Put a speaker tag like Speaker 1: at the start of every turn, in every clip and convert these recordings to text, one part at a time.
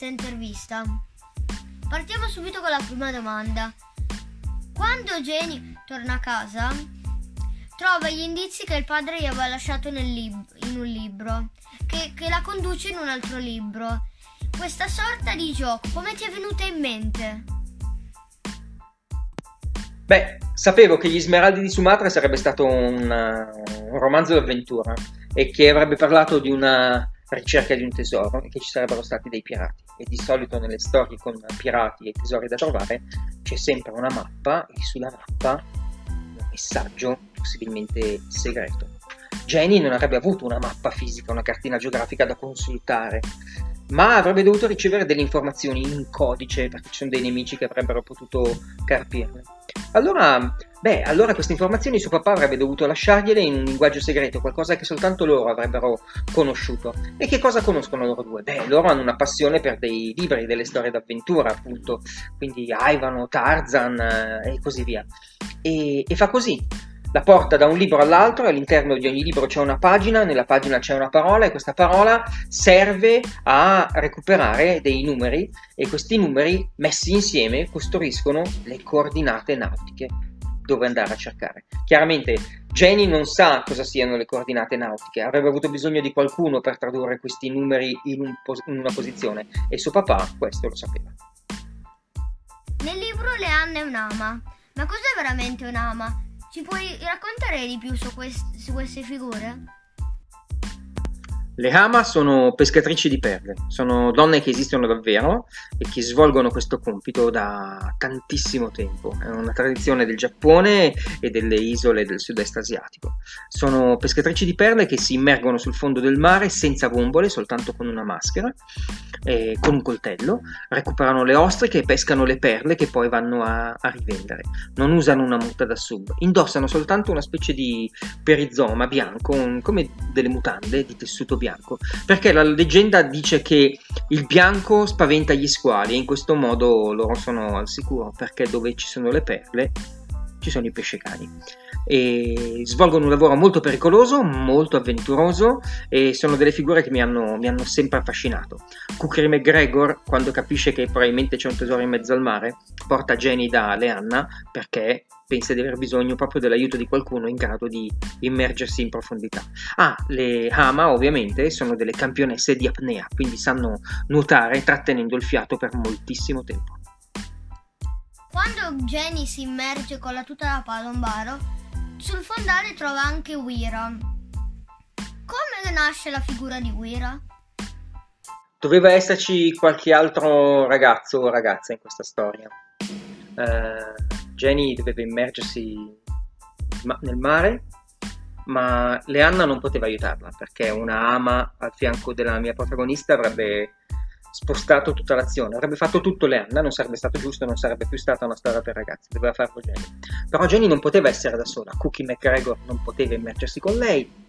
Speaker 1: questa intervista. Partiamo subito con la prima domanda. Quando Jenny torna a casa, trova gli indizi che il padre gli aveva lasciato lib- in un libro, che, che la conduce in un altro libro. Questa sorta di gioco, come ti è venuta in mente?
Speaker 2: Beh, sapevo che Gli Smeraldi di Sumatra sarebbe stato un, uh, un romanzo d'avventura e che avrebbe parlato di una ricerca di un tesoro e che ci sarebbero stati dei pirati. E di solito nelle storie con pirati e tesori da trovare c'è sempre una mappa e sulla mappa un messaggio possibilmente segreto. Jenny non avrebbe avuto una mappa fisica, una cartina geografica da consultare, ma avrebbe dovuto ricevere delle informazioni in codice perché ci sono dei nemici che avrebbero potuto carpirle. Allora, beh, allora queste informazioni suo papà avrebbe dovuto lasciargliele in un linguaggio segreto, qualcosa che soltanto loro avrebbero conosciuto. E che cosa conoscono loro due? Beh, loro hanno una passione per dei libri, delle storie d'avventura, appunto, quindi Ivano, Tarzan eh, e così via. E, e fa così la porta da un libro all'altro, all'interno di ogni libro c'è una pagina, nella pagina c'è una parola e questa parola serve a recuperare dei numeri e questi numeri messi insieme costruiscono le coordinate nautiche dove andare a cercare. Chiaramente Jenny non sa cosa siano le coordinate nautiche, avrebbe avuto bisogno di qualcuno per tradurre questi numeri in, un pos- in una posizione e suo papà questo lo sapeva.
Speaker 1: Nel libro Leanna è un'ama, ma cos'è veramente un'ama? Ci puoi raccontare di più su, quest- su queste figure?
Speaker 2: Le Hama sono pescatrici di perle, sono donne che esistono davvero e che svolgono questo compito da tantissimo tempo. È una tradizione del Giappone e delle isole del sud-est asiatico. Sono pescatrici di perle che si immergono sul fondo del mare senza bombole, soltanto con una maschera, e con un coltello, recuperano le ostriche e pescano le perle che poi vanno a, a rivendere. Non usano una muta da sub, indossano soltanto una specie di perizoma bianco, come delle mutande di tessuto bianco, perché la leggenda dice che il bianco spaventa gli squali e in questo modo loro sono al sicuro, perché dove ci sono le perle ci sono i pesce cani. E svolgono un lavoro molto pericoloso, molto avventuroso e sono delle figure che mi hanno, mi hanno sempre affascinato. Kukri McGregor, quando capisce che probabilmente c'è un tesoro in mezzo al mare, porta Jenny da Leanna perché pensa di aver bisogno proprio dell'aiuto di qualcuno in grado di immergersi in profondità. Ah, le Hama ovviamente sono delle campionesse di apnea, quindi sanno nuotare trattenendo il fiato per moltissimo tempo.
Speaker 1: Quando Jenny si immerge con la tuta da palombaro, sul fondale trova anche Wira. Come nasce la figura di Wira?
Speaker 2: Doveva esserci qualche altro ragazzo o ragazza in questa storia. Uh, Jenny doveva immergersi nel mare, ma Leanna non poteva aiutarla perché una ama al fianco della mia protagonista avrebbe spostato tutta l'azione, avrebbe fatto tutto Leanna, non sarebbe stato giusto, non sarebbe più stata una storia per ragazzi, doveva farlo Jenny. Però Jenny non poteva essere da sola, Cookie McGregor non poteva immergersi con lei.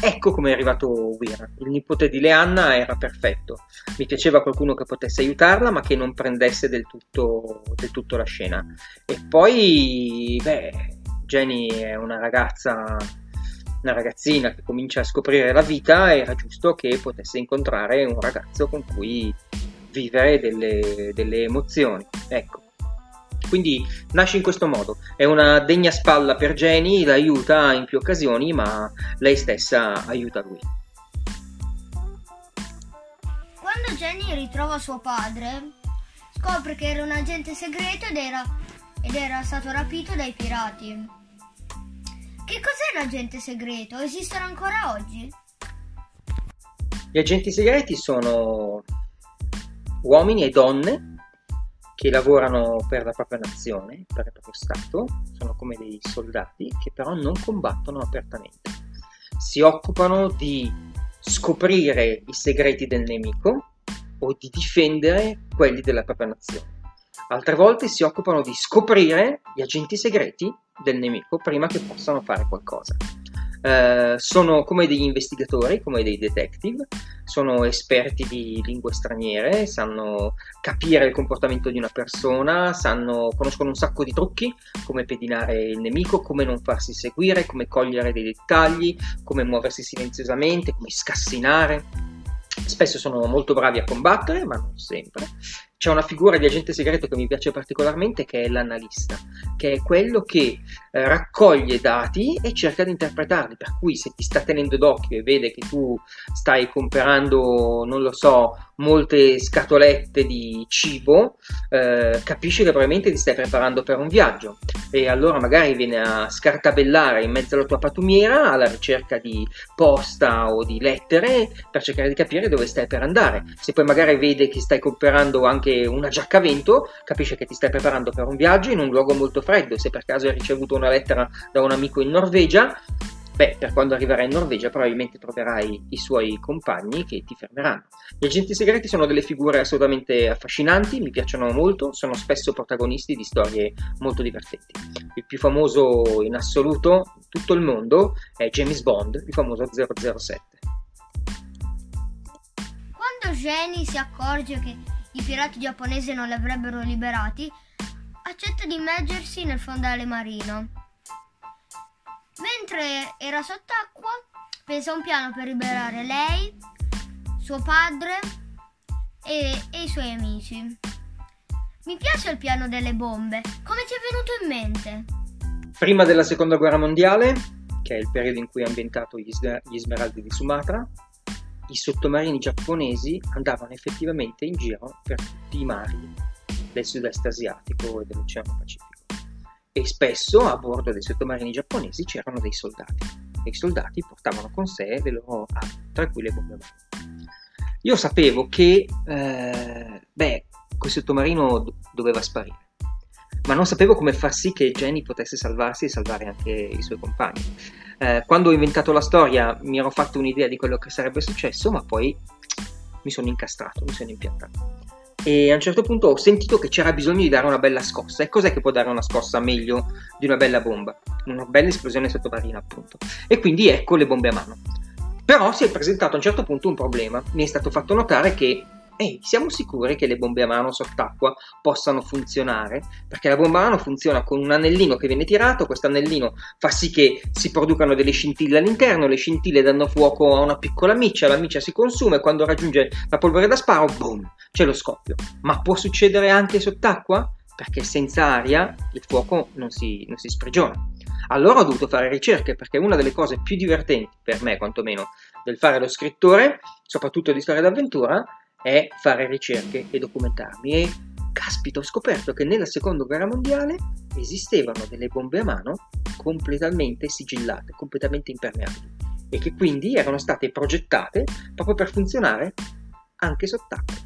Speaker 2: Ecco come è arrivato Weir. Il nipote di Leanna era perfetto. Mi piaceva qualcuno che potesse aiutarla, ma che non prendesse del tutto, del tutto la scena. E poi, beh, Jenny è una ragazza una ragazzina che comincia a scoprire la vita, era giusto che potesse incontrare un ragazzo con cui vivere delle, delle emozioni. Ecco. Quindi nasce in questo modo. È una degna spalla per Jenny, l'aiuta in più occasioni, ma lei stessa aiuta lui.
Speaker 1: Quando Jenny ritrova suo padre, scopre che era un agente segreto ed era, ed era stato rapito dai pirati. Che cos'è un agente segreto? Esistono ancora oggi?
Speaker 2: Gli agenti segreti sono uomini e donne che lavorano per la propria nazione, per il proprio Stato, sono come dei soldati che però non combattono apertamente. Si occupano di scoprire i segreti del nemico o di difendere quelli della propria nazione. Altre volte si occupano di scoprire gli agenti segreti del nemico prima che possano fare qualcosa. Uh, sono come degli investigatori, come dei detective, sono esperti di lingue straniere, sanno capire il comportamento di una persona, sanno, conoscono un sacco di trucchi, come pedinare il nemico, come non farsi seguire, come cogliere dei dettagli, come muoversi silenziosamente, come scassinare spesso sono molto bravi a combattere, ma non sempre. C'è una figura di agente segreto che mi piace particolarmente che è l'analista, che è quello che eh, raccoglie dati e cerca di interpretarli, per cui se ti sta tenendo d'occhio e vede che tu stai comprando, non lo so, molte scatolette di cibo, eh, capisce che probabilmente ti stai preparando per un viaggio e allora magari viene a scartabellare in mezzo alla tua patumiera alla ricerca di posta o di lettere per cercare di capire dove stai per andare. Se poi magari vede che stai comprando anche una giacca vento, capisce che ti stai preparando per un viaggio in un luogo molto freddo. Se per caso hai ricevuto una lettera da un amico in Norvegia, Beh, per quando arriverai in Norvegia probabilmente troverai i suoi compagni che ti fermeranno. Gli agenti segreti sono delle figure assolutamente affascinanti, mi piacciono molto, sono spesso protagonisti di storie molto divertenti. Il più famoso in assoluto in tutto il mondo è James Bond, il famoso 007.
Speaker 1: Quando Jenny si accorge che i pirati giapponesi non li avrebbero liberati, accetta di immergersi nel fondale marino Mentre era sott'acqua, pensa a un piano per liberare lei, suo padre e, e i suoi amici. Mi piace il piano delle bombe. Come ti è venuto in mente?
Speaker 2: Prima della seconda guerra mondiale, che è il periodo in cui è ambientato gli, gli Smeraldi di Sumatra, i sottomarini giapponesi andavano effettivamente in giro per tutti i mari del sud-est asiatico e dell'Oceano Pacifico. E spesso a bordo dei sottomarini giapponesi c'erano dei soldati. E i soldati portavano con sé le loro armi, tra cui le bombe. Io sapevo che, eh, beh, quel sottomarino do- doveva sparire, ma non sapevo come far sì che Jenny potesse salvarsi e salvare anche i suoi compagni. Eh, quando ho inventato la storia mi ero fatto un'idea di quello che sarebbe successo, ma poi mi sono incastrato, mi sono impiantato e a un certo punto ho sentito che c'era bisogno di dare una bella scossa. E cos'è che può dare una scossa meglio di una bella bomba? Una bella esplosione sottomarina, appunto. E quindi ecco le bombe a mano. Però si è presentato a un certo punto un problema. Mi è stato fatto notare che ehi, siamo sicuri che le bombe a mano sott'acqua possano funzionare? Perché la bomba a mano funziona con un anellino che viene tirato, questo anellino fa sì che si producano delle scintille all'interno, le scintille danno fuoco a una piccola miccia, la miccia si consuma e quando raggiunge la polvere da sparo, boom, c'è lo scoppio. Ma può succedere anche sott'acqua? Perché senza aria il fuoco non si, non si sprigiona. Allora ho dovuto fare ricerche perché una delle cose più divertenti, per me quantomeno, del fare lo scrittore, soprattutto di storia d'avventura, è fare ricerche e documentarmi e caspita ho scoperto che nella seconda guerra mondiale esistevano delle bombe a mano completamente sigillate, completamente impermeabili e che quindi erano state progettate proprio per funzionare anche sott'acqua.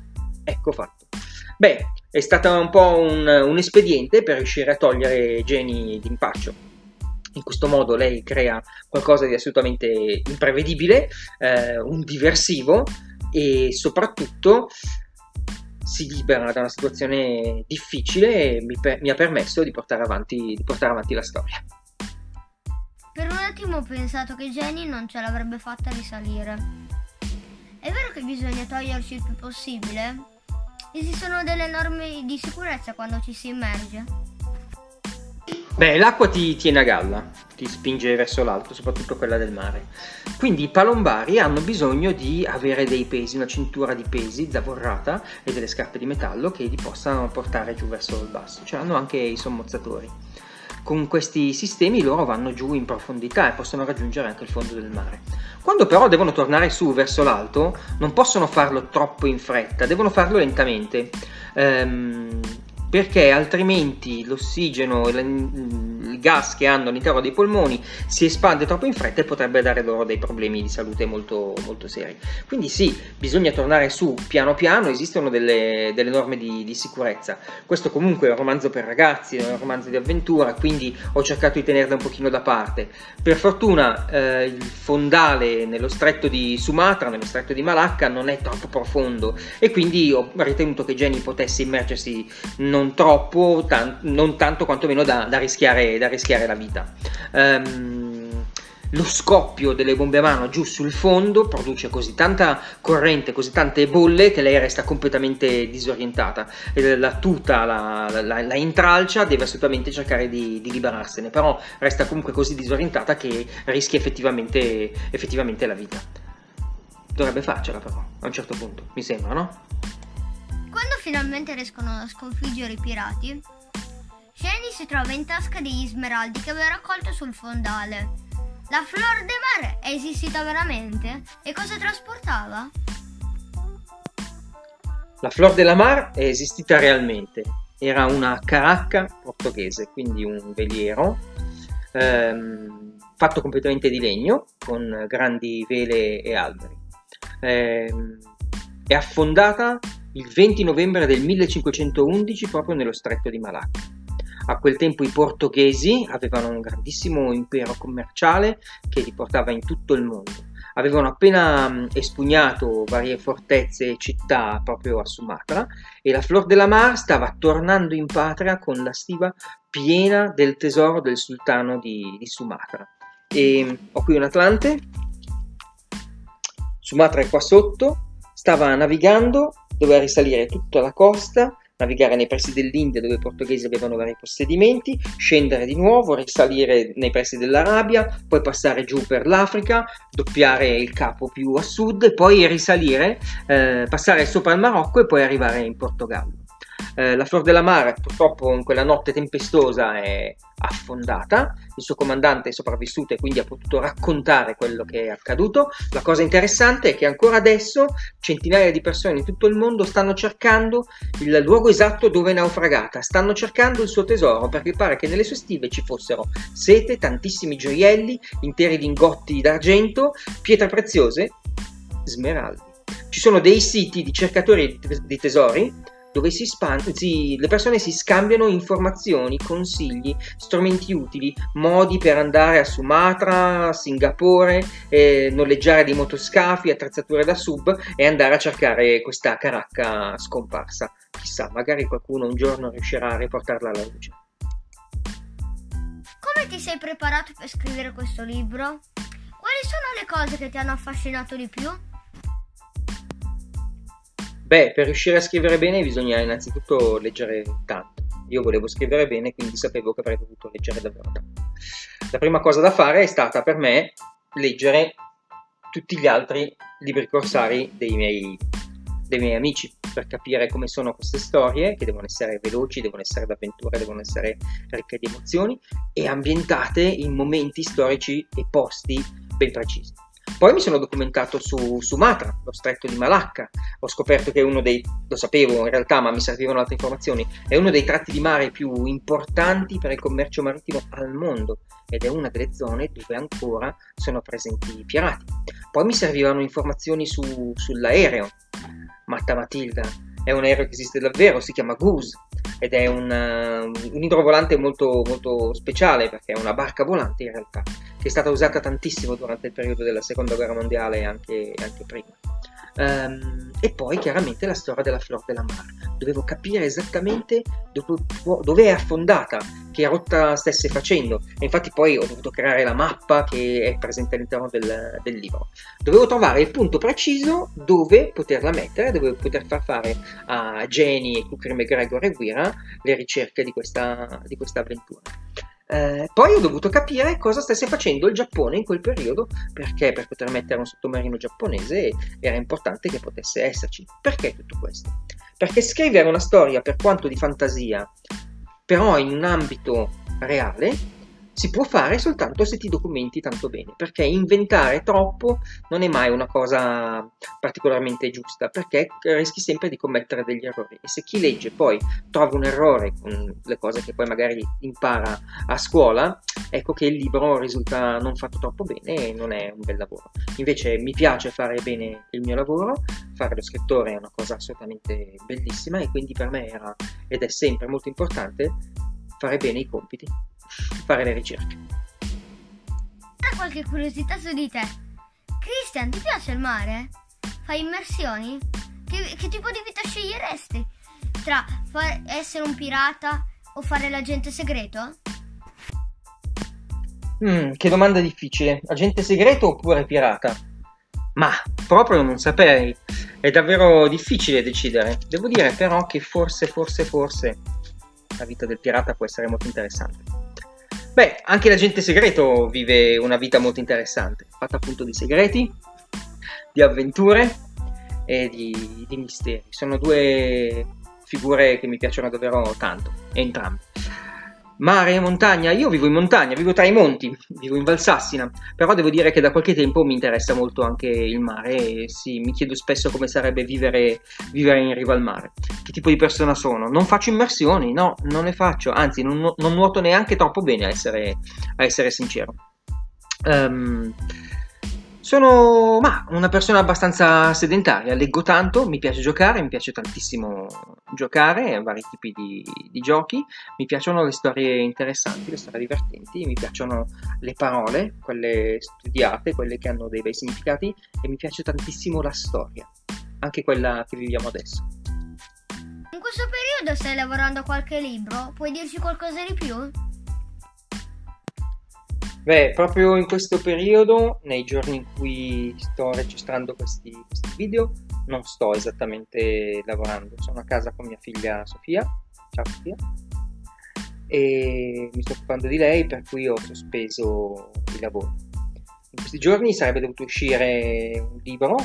Speaker 2: Ecco fatto. Beh, è stato un po' un, un espediente per riuscire a togliere Jenny d'impaccio. In questo modo lei crea qualcosa di assolutamente imprevedibile, eh, un diversivo, e soprattutto si libera da una situazione difficile e mi, per, mi ha permesso di portare, avanti, di portare avanti la storia.
Speaker 1: Per un attimo ho pensato che Jenny non ce l'avrebbe fatta risalire. È vero che bisogna toglierci il più possibile? Esistono delle norme di sicurezza quando ci si immerge?
Speaker 2: Beh, l'acqua ti tiene a galla, ti spinge verso l'alto, soprattutto quella del mare. Quindi i palombari hanno bisogno di avere dei pesi, una cintura di pesi zavorrata e delle scarpe di metallo che li possano portare giù verso il basso. Cioè hanno anche i sommozzatori. Con questi sistemi loro vanno giù in profondità e possono raggiungere anche il fondo del mare. Quando però devono tornare su verso l'alto, non possono farlo troppo in fretta, devono farlo lentamente. Ehm, perché altrimenti l'ossigeno e il gas che hanno all'interno dei polmoni si espande troppo in fretta e potrebbe dare loro dei problemi di salute molto, molto seri. Quindi sì, bisogna tornare su piano piano, esistono delle, delle norme di, di, sicurezza. Questo comunque è un romanzo per ragazzi, è un romanzo di avventura, quindi ho cercato di tenerle un pochino da parte. Per fortuna eh, il fondale nello stretto di Sumatra, nello stretto di Malacca, non è troppo profondo e quindi ho ritenuto che Jenny potesse immergersi non troppo, tan- non tanto quantomeno da, da, rischiare, da rischiare la vita. Um, lo scoppio delle bombe a mano giù sul fondo produce così tanta corrente, così tante bolle che lei resta completamente disorientata. La tuta la, la, la intralcia, deve assolutamente cercare di, di, liberarsene, però resta comunque così disorientata che rischia effettivamente, effettivamente la vita. Dovrebbe farcela però, a un certo punto, mi sembra, no?
Speaker 1: Quando finalmente riescono a sconfiggere i pirati, Jenny si trova in tasca degli smeraldi che aveva raccolto sul fondale. La Flor de Mar è esistita veramente? E cosa trasportava?
Speaker 2: La Flor de la Mar è esistita realmente. Era una caracca portoghese, quindi un veliero ehm, fatto completamente di legno con grandi vele e alberi. Ehm, è affondata il 20 novembre del 1511 proprio nello stretto di Malacca. A quel tempo i portoghesi avevano un grandissimo impero commerciale che li portava in tutto il mondo. Avevano appena espugnato varie fortezze e città proprio a Sumatra e la Flor della Mar stava tornando in patria con la stiva piena del tesoro del sultano di, di Sumatra. E ho qui un Atlante, Sumatra è qua sotto, stava navigando, doveva risalire tutta la costa navigare nei pressi dell'India dove i portoghesi avevano vari possedimenti, scendere di nuovo, risalire nei pressi dell'Arabia, poi passare giù per l'Africa, doppiare il capo più a sud e poi risalire, eh, passare sopra il Marocco e poi arrivare in Portogallo. Eh, la Flor della Mare purtroppo in quella notte tempestosa è affondata, il suo comandante è sopravvissuto e quindi ha potuto raccontare quello che è accaduto. La cosa interessante è che ancora adesso centinaia di persone in tutto il mondo stanno cercando il luogo esatto dove è naufragata, stanno cercando il suo tesoro perché pare che nelle sue stive ci fossero sete, tantissimi gioielli, interi lingotti d'argento, pietre preziose, smeraldi. Ci sono dei siti di cercatori di tesori dove si span- si, le persone si scambiano informazioni, consigli, strumenti utili, modi per andare a Sumatra, Singapore, eh, noleggiare dei motoscafi, attrezzature da sub e andare a cercare questa caracca scomparsa. Chissà, magari qualcuno un giorno riuscirà a riportarla alla luce.
Speaker 1: Come ti sei preparato per scrivere questo libro? Quali sono le cose che ti hanno affascinato di più?
Speaker 2: Beh, per riuscire a scrivere bene bisogna innanzitutto leggere tanto. Io volevo scrivere bene, quindi sapevo che avrei dovuto leggere davvero tanto. La prima cosa da fare è stata per me leggere tutti gli altri libri corsari dei miei, dei miei amici per capire come sono queste storie, che devono essere veloci, devono essere d'avventura, devono essere ricche di emozioni e ambientate in momenti storici e posti ben precisi. Poi mi sono documentato su Sumatra, lo stretto di Malacca, ho scoperto che è uno dei, lo sapevo in realtà ma mi servivano altre informazioni, è uno dei tratti di mare più importanti per il commercio marittimo al mondo ed è una delle zone dove ancora sono presenti i pirati. Poi mi servivano informazioni su, sull'aereo, Matta Matilda, è un aereo che esiste davvero, si chiama Goose ed è un, un idrovolante molto, molto speciale perché è una barca volante in realtà che è stata usata tantissimo durante il periodo della seconda guerra mondiale e anche, anche prima. Um, e poi chiaramente la storia della Flor della Mar. Dovevo capire esattamente dove, dove, è affondata, che rotta stesse facendo. E infatti poi ho dovuto creare la mappa che è presente all'interno del, del libro. Dovevo trovare il punto preciso dove poterla mettere, dove poter far fare a Jenny Kukri McGregor e Guira le ricerche di questa, di questa avventura. Eh, poi ho dovuto capire cosa stesse facendo il Giappone in quel periodo, perché per poter mettere un sottomarino giapponese era importante che potesse esserci. Perché tutto questo? Perché scrivere una storia, per quanto di fantasia, però in un ambito reale, si può fare soltanto se ti documenti tanto bene, perché inventare troppo non è mai una cosa particolarmente giusta, perché rischi sempre di commettere degli errori e se chi legge poi trova un errore con le cose che poi magari impara a scuola, ecco che il libro risulta non fatto troppo bene e non è un bel lavoro. Invece mi piace fare bene il mio lavoro, fare lo scrittore è una cosa assolutamente bellissima e quindi per me era ed è sempre molto importante fare bene i compiti fare le ricerche.
Speaker 1: Ho qualche curiosità su di te. Christian, ti piace il mare? Fai immersioni? Che, che tipo di vita sceglieresti? Tra far, essere un pirata o fare l'agente segreto?
Speaker 2: Mm, che domanda difficile. Agente segreto oppure pirata? Ma proprio non saprei. È davvero difficile decidere. Devo dire però che forse, forse, forse la vita del pirata può essere molto interessante. Beh, anche l'agente segreto vive una vita molto interessante, fatta appunto di segreti, di avventure e di, di misteri. Sono due figure che mi piacciono davvero tanto, entrambe. Mare e montagna, io vivo in montagna, vivo tra i monti, vivo in Valsassina, però devo dire che da qualche tempo mi interessa molto anche il mare e sì, mi chiedo spesso come sarebbe vivere, vivere in riva al mare. Che tipo di persona sono? Non faccio immersioni, no, non ne faccio, anzi non, non nuoto neanche troppo bene a essere, a essere sincero. Um, sono ma, una persona abbastanza sedentaria, leggo tanto, mi piace giocare, mi piace tantissimo giocare, vari tipi di, di, giochi, mi piacciono le storie interessanti, le storie divertenti, mi piacciono le parole, quelle studiate, quelle che hanno dei bei significati e mi piace tantissimo la storia, anche quella che viviamo adesso.
Speaker 1: In questo periodo stai lavorando a qualche libro? Puoi dirci qualcosa di più?
Speaker 2: Beh, proprio in questo periodo, nei giorni in cui sto registrando questi, questi, video, non sto esattamente lavorando. Sono a casa con mia figlia Sofia. Ciao Sofia. E mi sto occupando di lei, per cui ho sospeso i lavori. In questi giorni sarebbe dovuto uscire un libro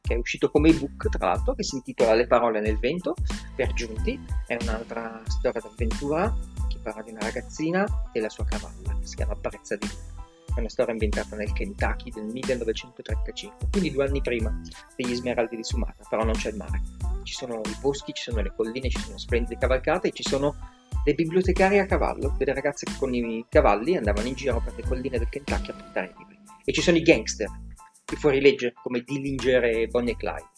Speaker 2: che è uscito come ebook, tra l'altro, che si intitola Le parole nel vento, per giunti. È un'altra storia d'avventura parla di una ragazzina e la sua cavalla, si chiama Brezza di Luna. È una storia ambientata nel Kentucky del 1935, quindi due anni prima degli Smeraldi di Sumatra, però non c'è il mare. Ci sono i boschi, ci sono le colline, ci sono splendide cavalcate e ci sono le bibliotecarie a cavallo, delle ragazze che con i cavalli andavano in giro per le colline del Kentucky a portare libri. E ci sono i gangster, i fuorilegge come Dillinger e Bonnie e Clyde.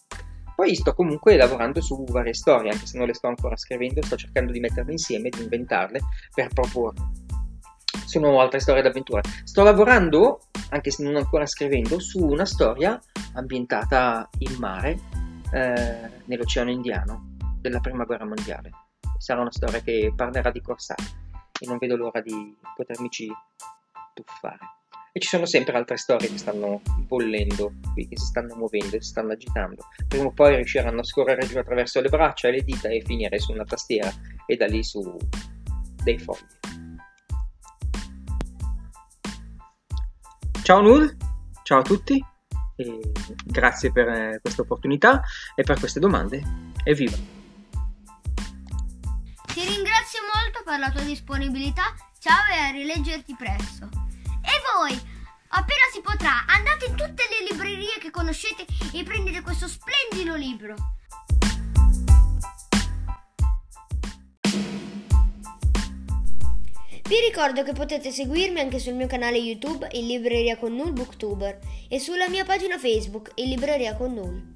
Speaker 2: Poi sto comunque lavorando su varie storie, anche se non le sto ancora scrivendo, sto cercando di metterle insieme, di inventarle per proporle. Sono altre storie d'avventura. Sto lavorando, anche se non ancora scrivendo, su una storia ambientata in mare, eh, nell'Oceano Indiano, della Prima Guerra Mondiale. Sarà una storia che parlerà di corsari e non vedo l'ora di potermici tuffare e ci sono sempre altre storie che stanno bollendo qui, che si stanno muovendo, si stanno agitando. Prima o poi riusciranno a scorrere giù attraverso le braccia e le dita e finire su una tastiera e da lì su dei fogli. Ciao Null, ciao a tutti, grazie per eh, questa opportunità e per queste domande. Evviva!
Speaker 1: Ti ringrazio molto per la tua disponibilità, ciao e a rileggerti presto. E voi, appena si potrà, andate in tutte le librerie che conoscete e prendete questo splendido libro. Vi ricordo che potete seguirmi anche sul mio canale YouTube in Libreria con Null Booktuber e sulla mia pagina Facebook in Libreria con Null.